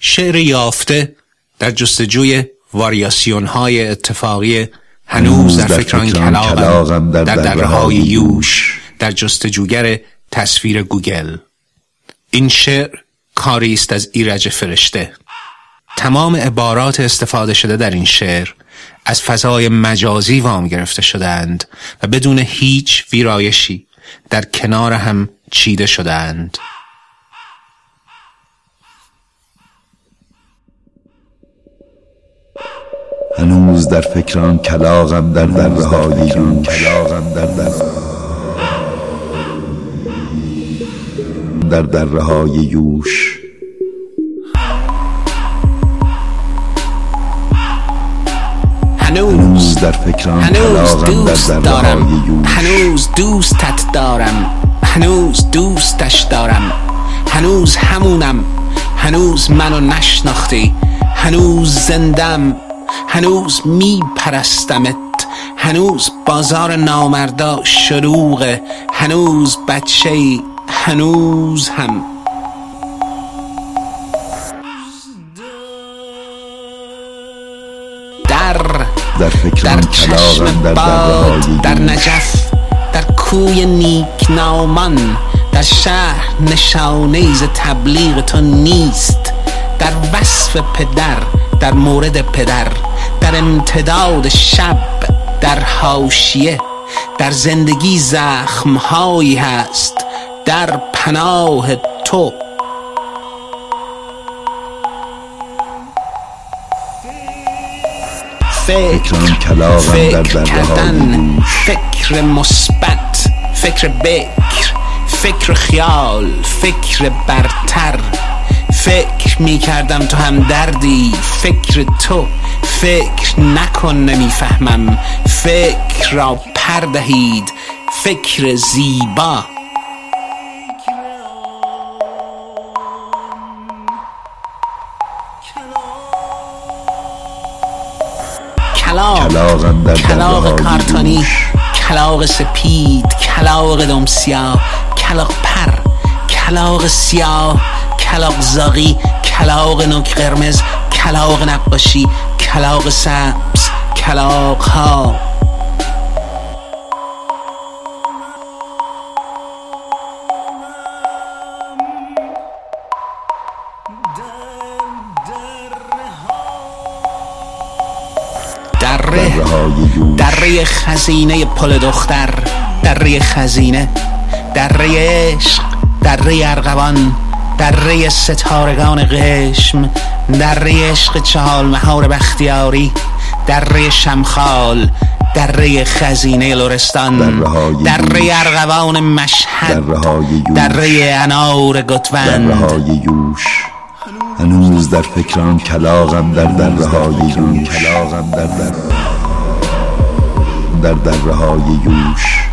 شعر یافته در جستجوی واریاسیون های اتفاقی هنوز در فکران کلاغم در دره های یوش در جستجوگر تصویر گوگل. این شعر کاری است از ایرج فرشته. تمام عبارات استفاده شده در این شعر از فضای مجازی وام گرفته شدهاند و بدون هیچ ویرایشی در کنار هم چیده شدهاند. هنوز در فکران کلاغم در دره های کلاغم در در در دره های یوش. هنوز در فکران هنوز کلاغم دوست در دره دارم. های یوش. هنوز دوستت دارم. هنوز دوستش دارم. هنوز همونم. هنوز منو نشناختی. هنوز زندم. هنوز می پرستمت هنوز بازار نامردا شلوغه. هنوز بچه هنوز هم. در در کلاغم در باد در نجف در کوی نیکنامان. در شهر نشانه ز تبلیغ تو نیست. در وصف پدر در مورد پدر در امتداد شب در حاشیه در زندگی زخمهایی هست در پناه تو. فکر فکر کردن فکر مثبت فکر بکر فکر خیال فکر برتر. فکر می کردم تو هم دردی فکر تو فکر نکن نمی‌فهمم. فکر را پردهید فکر زیبا. کلاق کلاق دره های کارتونی کلاق سپید کلاق دم سیاه کلاق پر کلاق سیاه. کلاق زاغی کلاق نوک قرمز کلاق نقاشی کلاق سبز کلاق ها. دره دره خزینه پل دختر دره خزینه دره عشق دره ارغوان. دره ستارگان قشم دره عشق چهال مهار بختیاری دره شمخال دره خزینه لرستان دره. ارغوان مشهد دره های یوش دره انار دره گتوند. های یوش هنوز در فکران کلاغم در دره های یوش کلاغم در در در دره های یوش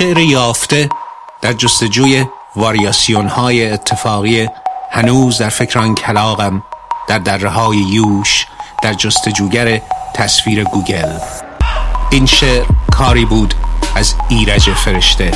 شعر یافته در جستجوی واریاسیون های اتفاقی هنوز در فکر آن کلاغم در دره های یوش در جستجوگر تصویر گوگل. این شعر کاری بود از ایرج فرشته.